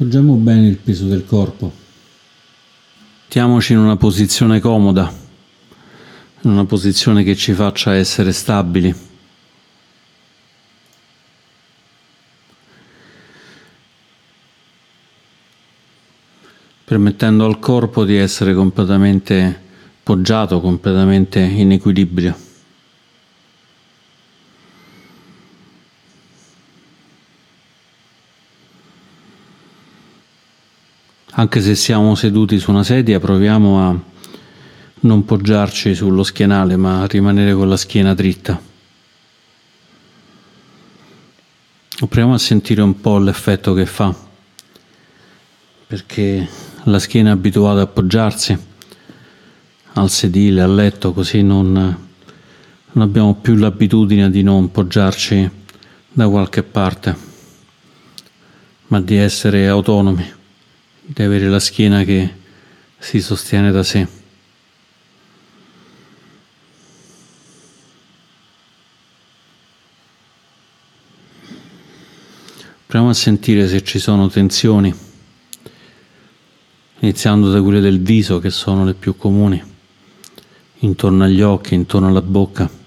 Appoggiamo bene il peso del corpo. Mettiamoci in una posizione comoda, in una posizione che ci faccia essere stabili. permettendo al corpo di essere completamente poggiato, completamente in equilibrio. Anche se siamo seduti su una sedia, proviamo a non poggiarci sullo schienale, ma a rimanere con la schiena dritta. Proviamo a sentire un po' l'effetto che fa, perché la schiena è abituata a appoggiarsi al sedile, al letto, così non, non abbiamo più l'abitudine di non poggiarci da qualche parte, ma di essere autonomi di avere la schiena che si sostiene da sé. Proviamo a sentire se ci sono tensioni, iniziando da quelle del viso che sono le più comuni, intorno agli occhi, intorno alla bocca.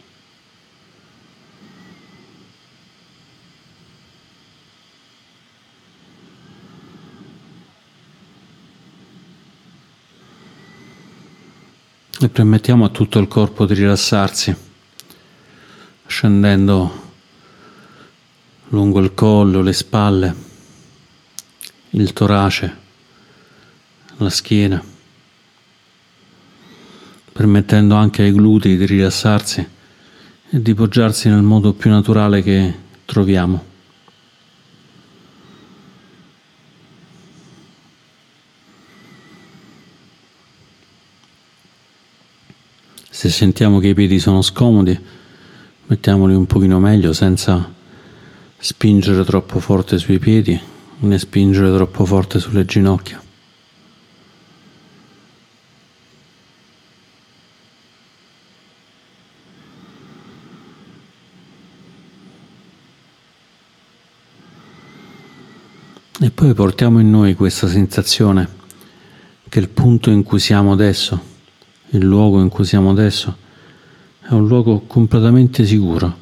E permettiamo a tutto il corpo di rilassarsi, scendendo lungo il collo, le spalle, il torace, la schiena, permettendo anche ai glutei di rilassarsi e di poggiarsi nel modo più naturale che troviamo. Se sentiamo che i piedi sono scomodi, mettiamoli un pochino meglio senza spingere troppo forte sui piedi né spingere troppo forte sulle ginocchia. E poi portiamo in noi questa sensazione che il punto in cui siamo adesso il luogo in cui siamo adesso è un luogo completamente sicuro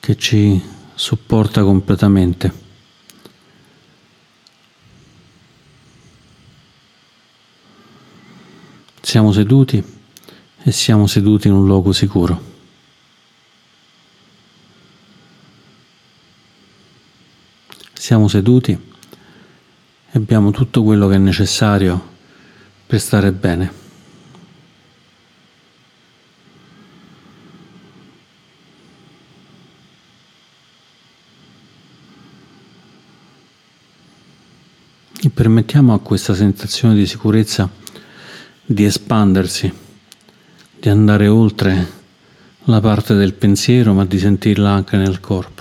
che ci supporta completamente. Siamo seduti e siamo seduti in un luogo sicuro. Siamo seduti e abbiamo tutto quello che è necessario per stare bene. E permettiamo a questa sensazione di sicurezza di espandersi, di andare oltre la parte del pensiero, ma di sentirla anche nel corpo.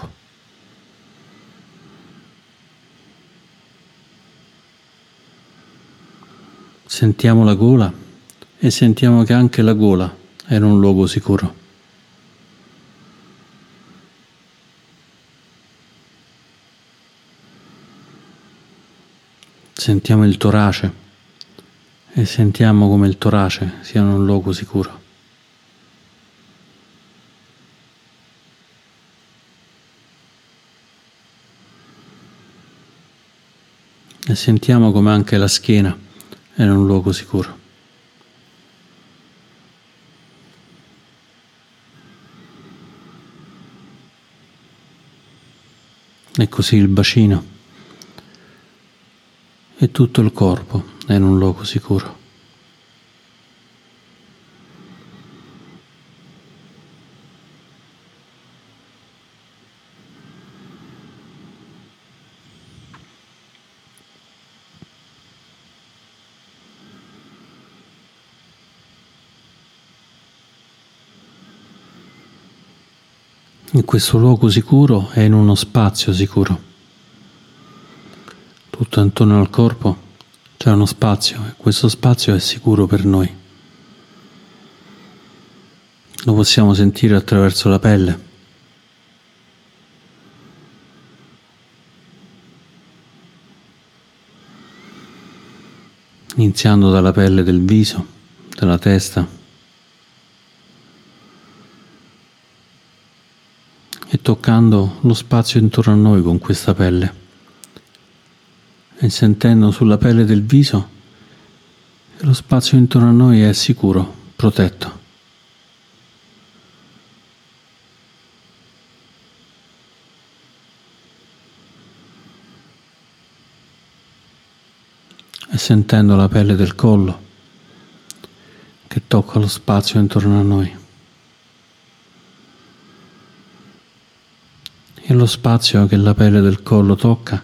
Sentiamo la gola e sentiamo che anche la gola in un luogo sicuro. Sentiamo il torace e sentiamo come il torace sia un luogo sicuro. E sentiamo come anche la schiena in un luogo sicuro. E così il bacino e tutto il corpo in un luogo sicuro. questo luogo sicuro è in uno spazio sicuro. Tutto intorno al corpo c'è uno spazio e questo spazio è sicuro per noi. Lo possiamo sentire attraverso la pelle. Iniziando dalla pelle del viso, della testa. Toccando lo spazio intorno a noi con questa pelle e sentendo sulla pelle del viso che lo spazio intorno a noi è sicuro, protetto. E sentendo la pelle del collo che tocca lo spazio intorno a noi. E lo spazio che la pelle del collo tocca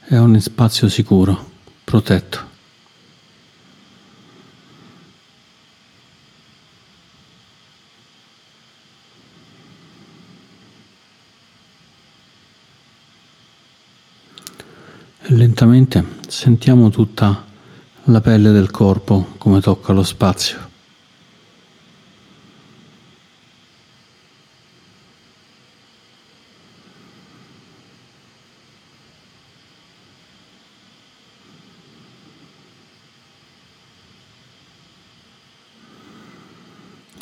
è un spazio sicuro, protetto. Lentamente sentiamo tutta la pelle del corpo come tocca lo spazio.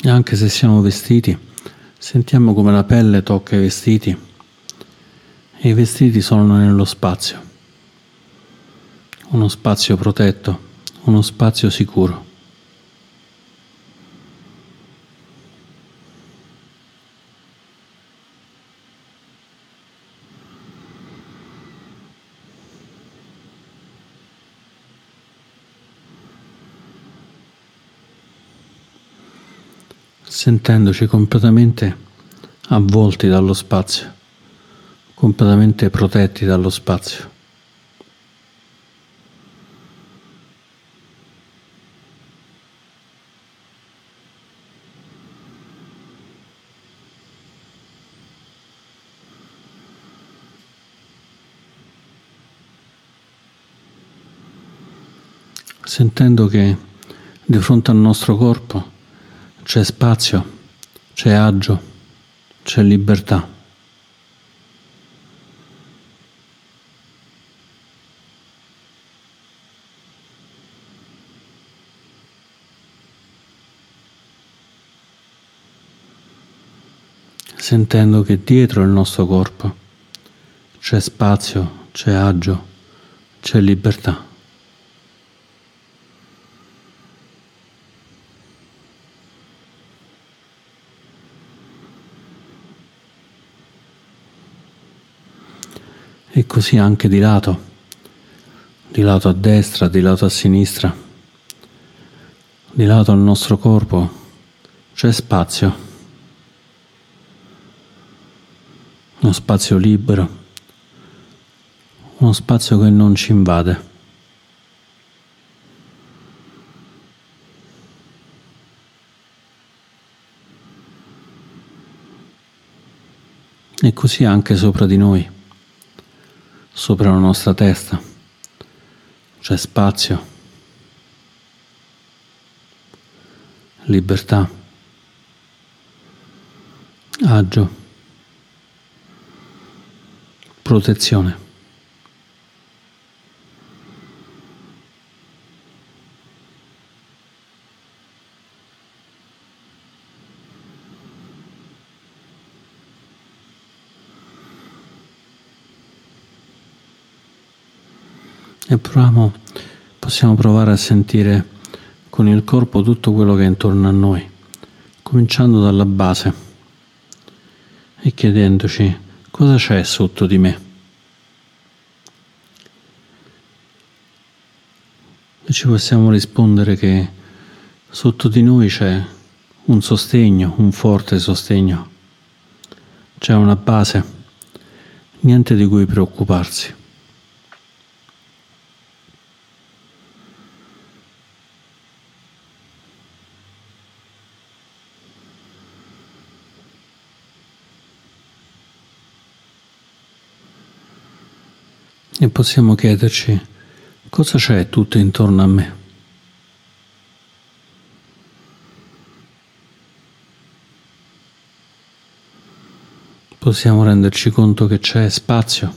E anche se siamo vestiti, sentiamo come la pelle tocca i vestiti e i vestiti sono nello spazio, uno spazio protetto, uno spazio sicuro. Sentendoci completamente avvolti dallo spazio, completamente protetti dallo spazio. sentendo che di fronte al nostro corpo c'è spazio, c'è agio, c'è libertà. Sentendo che dietro il nostro corpo c'è spazio, c'è agio, c'è libertà. E così anche di lato, di lato a destra, di lato a sinistra, di lato al nostro corpo, c'è spazio, uno spazio libero, uno spazio che non ci invade. E così anche sopra di noi sopra la nostra testa. C'è spazio, libertà, agio, protezione. E proviamo, possiamo provare a sentire con il corpo tutto quello che è intorno a noi, cominciando dalla base e chiedendoci cosa c'è sotto di me. E ci possiamo rispondere che sotto di noi c'è un sostegno, un forte sostegno, c'è una base, niente di cui preoccuparsi. E possiamo chiederci cosa c'è tutto intorno a me. Possiamo renderci conto che c'è spazio,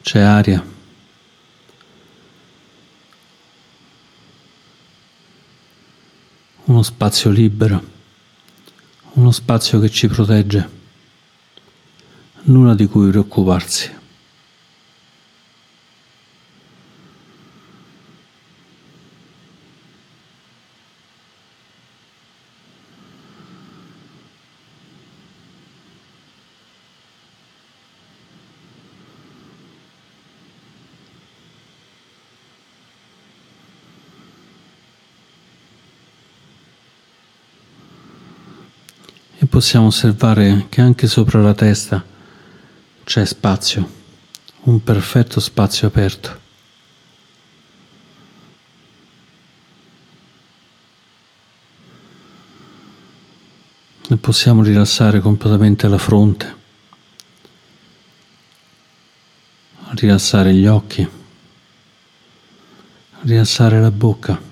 c'è aria, uno spazio libero, uno spazio che ci protegge, nulla di cui preoccuparsi. Possiamo osservare che anche sopra la testa c'è spazio, un perfetto spazio aperto. E possiamo rilassare completamente la fronte, rilassare gli occhi, rilassare la bocca.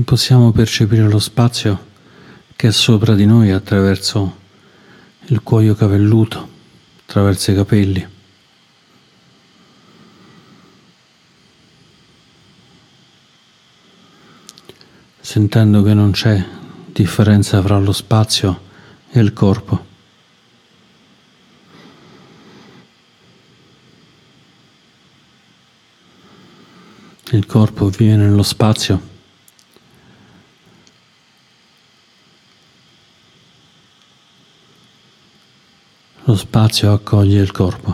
e possiamo percepire lo spazio che è sopra di noi attraverso il cuoio cavelluto, attraverso i capelli. Sentendo che non c'è differenza fra lo spazio e il corpo. Il corpo vive nello spazio Lo spazio accoglie il corpo.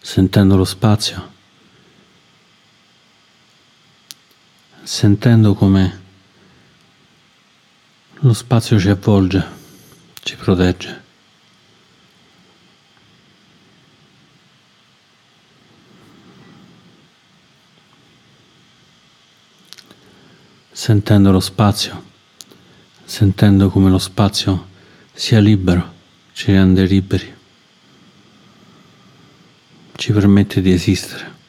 Sentendo lo spazio sentendo come lo spazio ci avvolge, ci protegge. Sentendo lo spazio, sentendo come lo spazio sia libero, ci rende liberi, ci permette di esistere.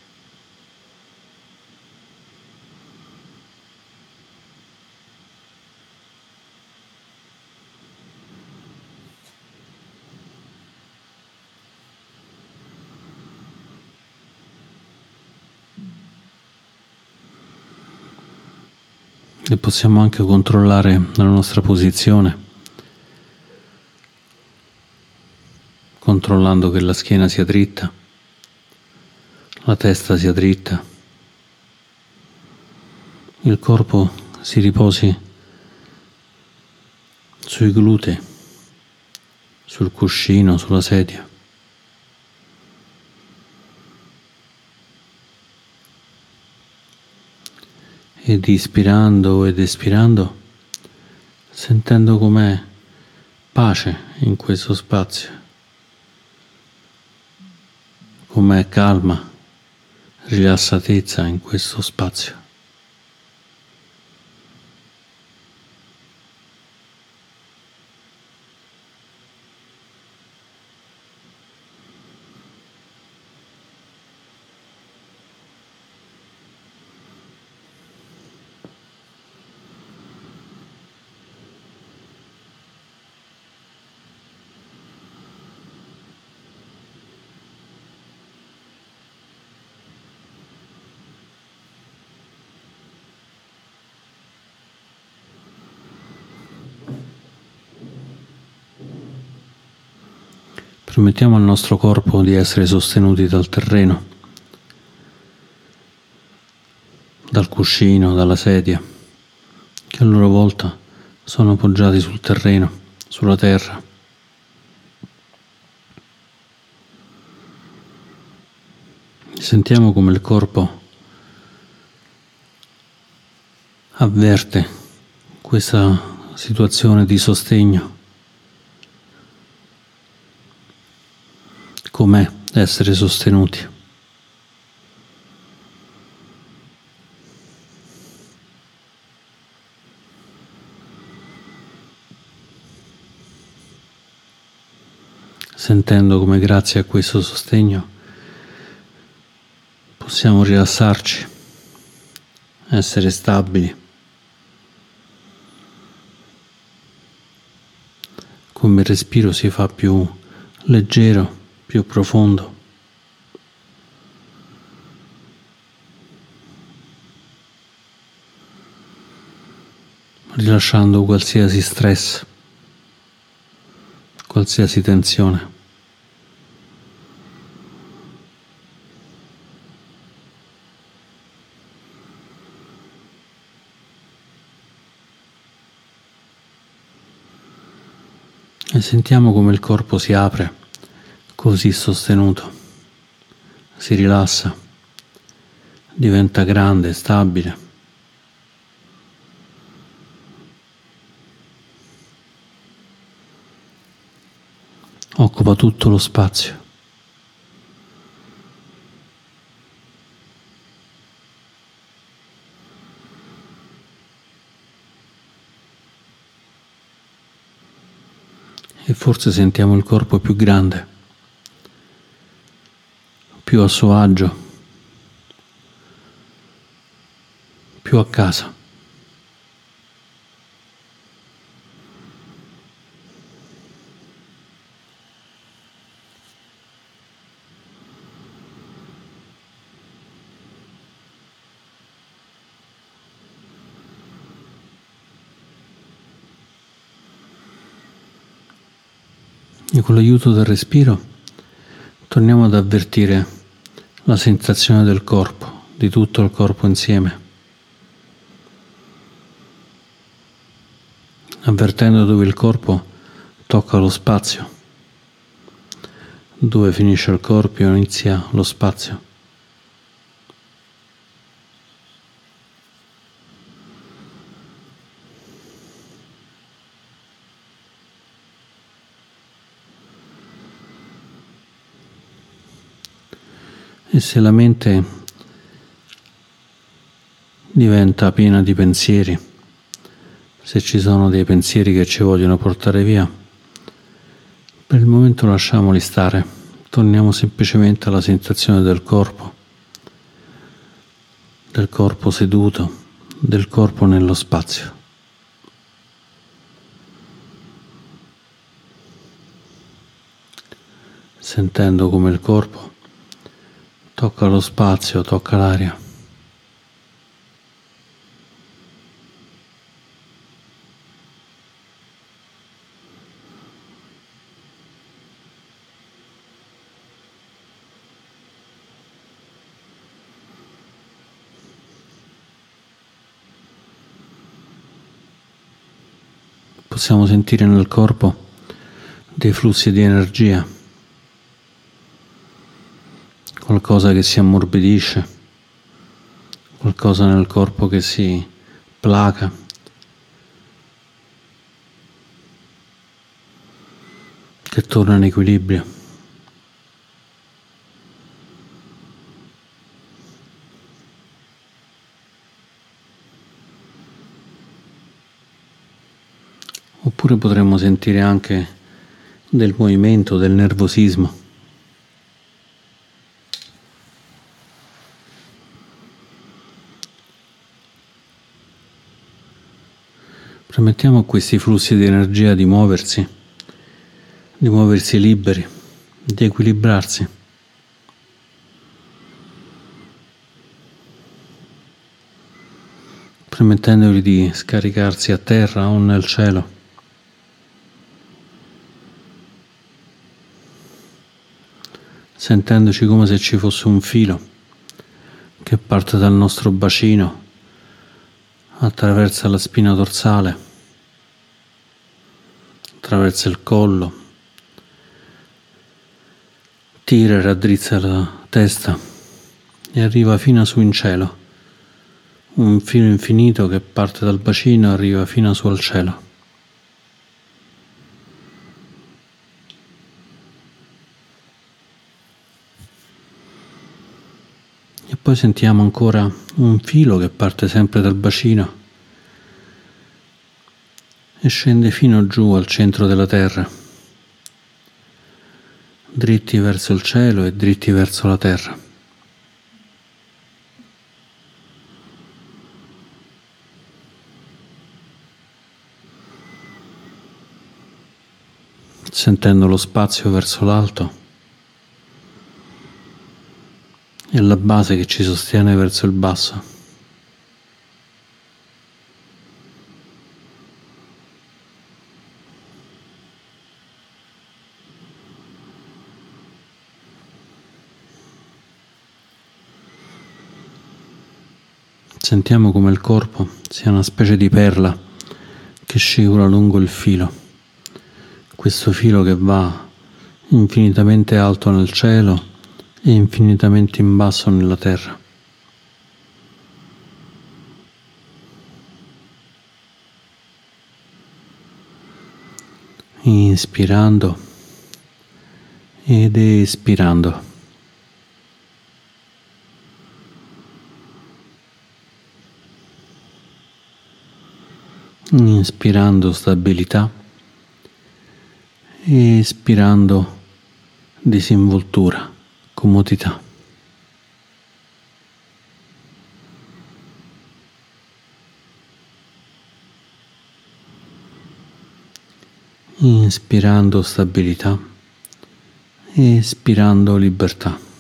E possiamo anche controllare la nostra posizione, controllando che la schiena sia dritta, la testa sia dritta, il corpo si riposi sui glutei, sul cuscino, sulla sedia. Ed ispirando ed espirando, sentendo com'è pace in questo spazio, com'è calma, rilassatezza in questo spazio. Permettiamo al nostro corpo di essere sostenuti dal terreno, dal cuscino, dalla sedia, che a loro volta sono appoggiati sul terreno, sulla terra. Sentiamo come il corpo avverte questa situazione di sostegno com'è essere sostenuti. Sentendo come grazie a questo sostegno possiamo rilassarci, essere stabili. Come il respiro si fa più leggero, più profondo. rilasciando qualsiasi stress, qualsiasi tensione. E sentiamo come il corpo si apre, così sostenuto, si rilassa, diventa grande, stabile. Occupa tutto lo spazio. e forse sentiamo il corpo più grande, più a suo agio, più a casa. E con l'aiuto del respiro torniamo ad avvertire la sensazione del corpo, di tutto il corpo insieme, avvertendo dove il corpo tocca lo spazio, dove finisce il corpo inizia lo spazio. Se la mente diventa piena di pensieri, se ci sono dei pensieri che ci vogliono portare via, per il momento lasciamoli stare, torniamo semplicemente alla sensazione del corpo, del corpo seduto, del corpo nello spazio. Sentendo come il corpo Tocca lo spazio, tocca l'aria. Possiamo sentire nel corpo dei flussi di energia qualcosa che si ammorbidisce, qualcosa nel corpo che si placa. che torna in equilibrio. Oppure potremmo sentire anche del movimento, del nervosismo. Permettiamo a questi flussi di energia di muoversi, di muoversi liberi, di equilibrarsi. permettendogli di scaricarsi a terra o nel cielo. sentendoci come se ci fosse un filo che parte dal nostro bacino attraversa la spina dorsale, attraversa il collo, tira e raddrizza la testa e arriva fino su in cielo. Un filo infinito che parte dal bacino e arriva fino su al cielo. poi sentiamo ancora un filo che parte sempre dal bacino e scende fino giù al centro della terra, dritti verso il cielo e dritti verso la terra. Sentendo lo spazio verso l'alto. è la base che ci sostiene verso il basso. Sentiamo come il corpo sia una specie di perla che scivola lungo il filo. Questo filo che va infinitamente alto nel cielo e infinitamente in basso nella terra. Inspirando ed espirando. Inspirando stabilità, espirando disinvoltura comodità. Inspirando stabilità, espirando libertà.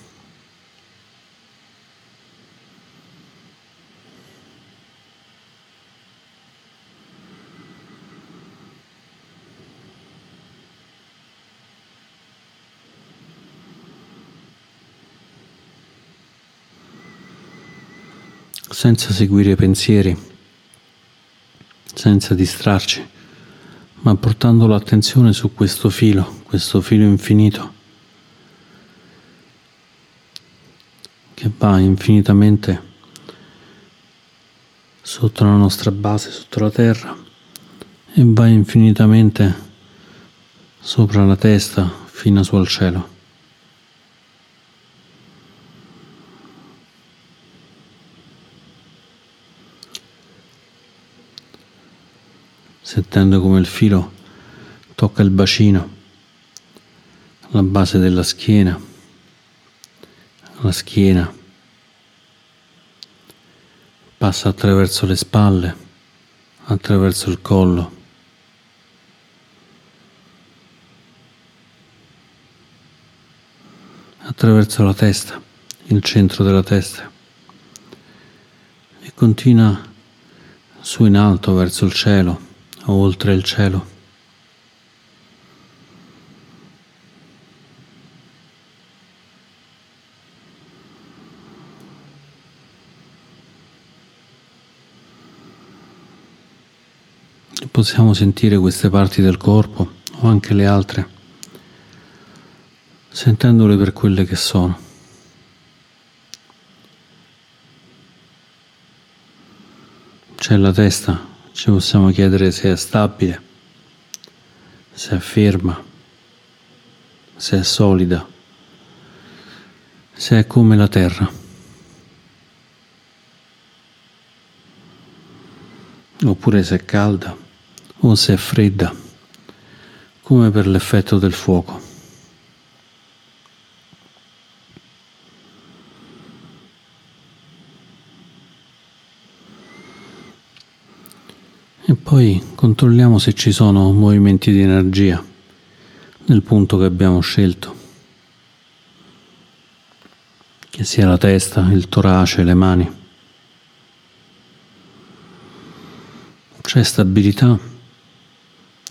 Senza seguire i pensieri, senza distrarci, ma portando l'attenzione su questo filo, questo filo infinito che va infinitamente sotto la nostra base, sotto la terra e va infinitamente sopra la testa fino al cielo. Sentendo come il filo tocca il bacino, la base della schiena, la schiena, passa attraverso le spalle, attraverso il collo. attraverso la testa, il centro della testa e continua su in alto verso il cielo oltre il cielo. Possiamo sentire queste parti del corpo o anche le altre, sentendole per quelle che sono. C'è la testa ci possiamo chiedere se è stabile, se è ferma, se è solida, se è come la terra. Oppure se è calda o se è fredda, come per l'effetto del fuoco. E poi controlliamo se ci sono movimenti di energia nel punto che abbiamo scelto, che sia la testa, il torace, le mani. C'è stabilità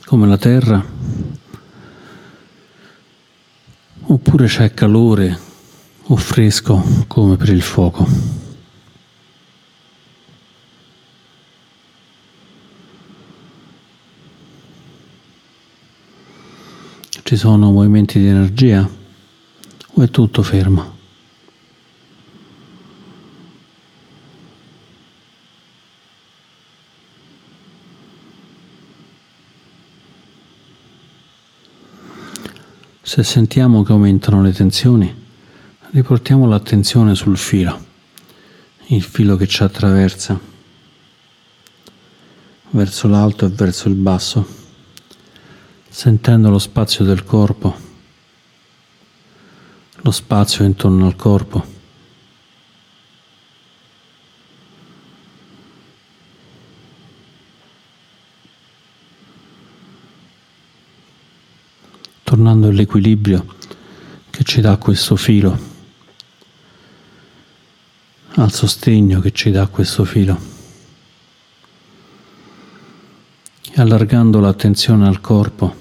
come la terra oppure c'è calore o fresco come per il fuoco. Ci sono movimenti di energia o è tutto fermo? Se sentiamo che aumentano le tensioni, riportiamo l'attenzione sul filo, il filo che ci attraversa verso l'alto e verso il basso, sentendo lo spazio del corpo, lo spazio intorno al corpo. tornando all'equilibrio che ci dà questo filo, al sostegno che ci dà questo filo. E allargando l'attenzione al corpo,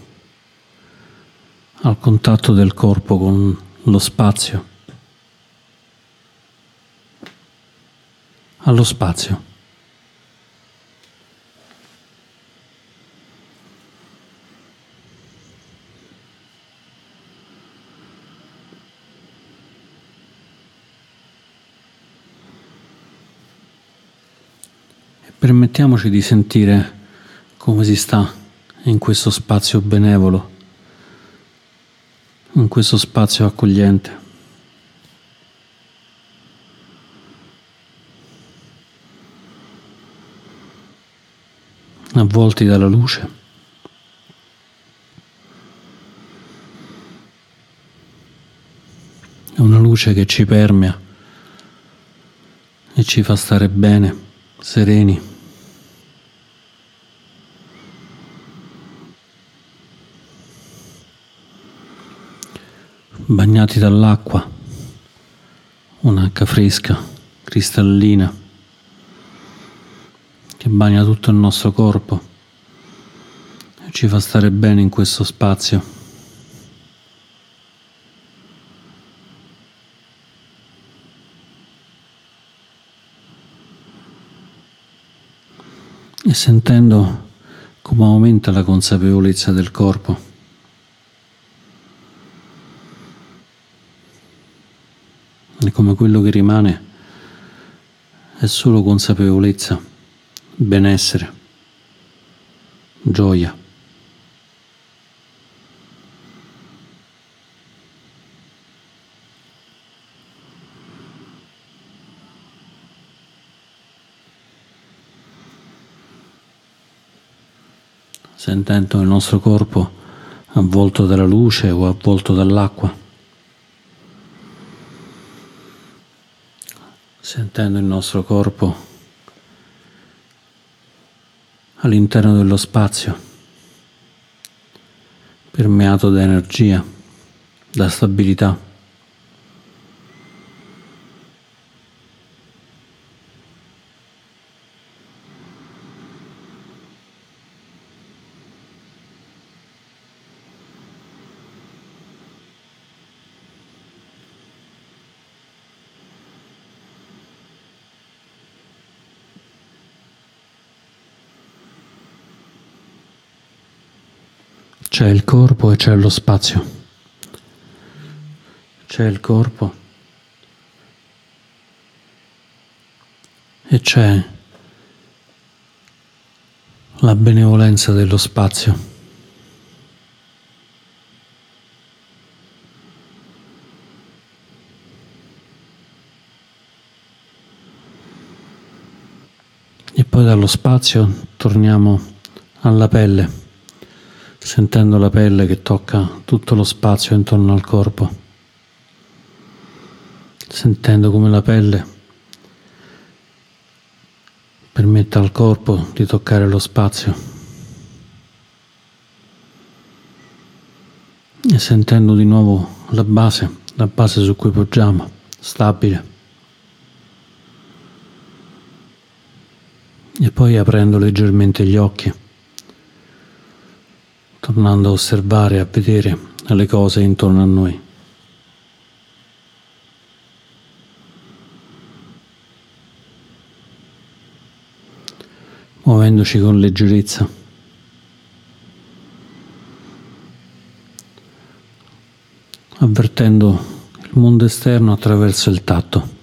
al contatto del corpo con lo spazio, allo spazio. Permettiamoci di sentire come si sta in questo spazio benevolo, in questo spazio accogliente. avvolti dalla luce. È una luce che ci permea e ci fa stare bene, sereni. Bagnati dall'acqua, un'acqua fresca, cristallina, che bagna tutto il nostro corpo e ci fa stare bene in questo spazio. E sentendo come aumenta la consapevolezza del corpo. E come quello che rimane è solo consapevolezza, benessere, gioia. sentendo il nostro corpo avvolto dalla luce o avvolto dall'acqua. Sentendo il nostro corpo all'interno dello spazio, permeato da energia, da stabilità. C'è il corpo e c'è lo spazio. C'è il corpo e c'è la benevolenza dello spazio. E poi dallo spazio torniamo alla pelle sentendo la pelle che tocca tutto lo spazio intorno al corpo, sentendo come la pelle permette al corpo di toccare lo spazio. E sentendo di nuovo la base, la base su cui poggiamo, stabile. E poi aprendo leggermente gli occhi tornando a osservare, a vedere le cose intorno a noi. Muovendoci con leggerezza. Avvertendo il mondo esterno attraverso il tatto.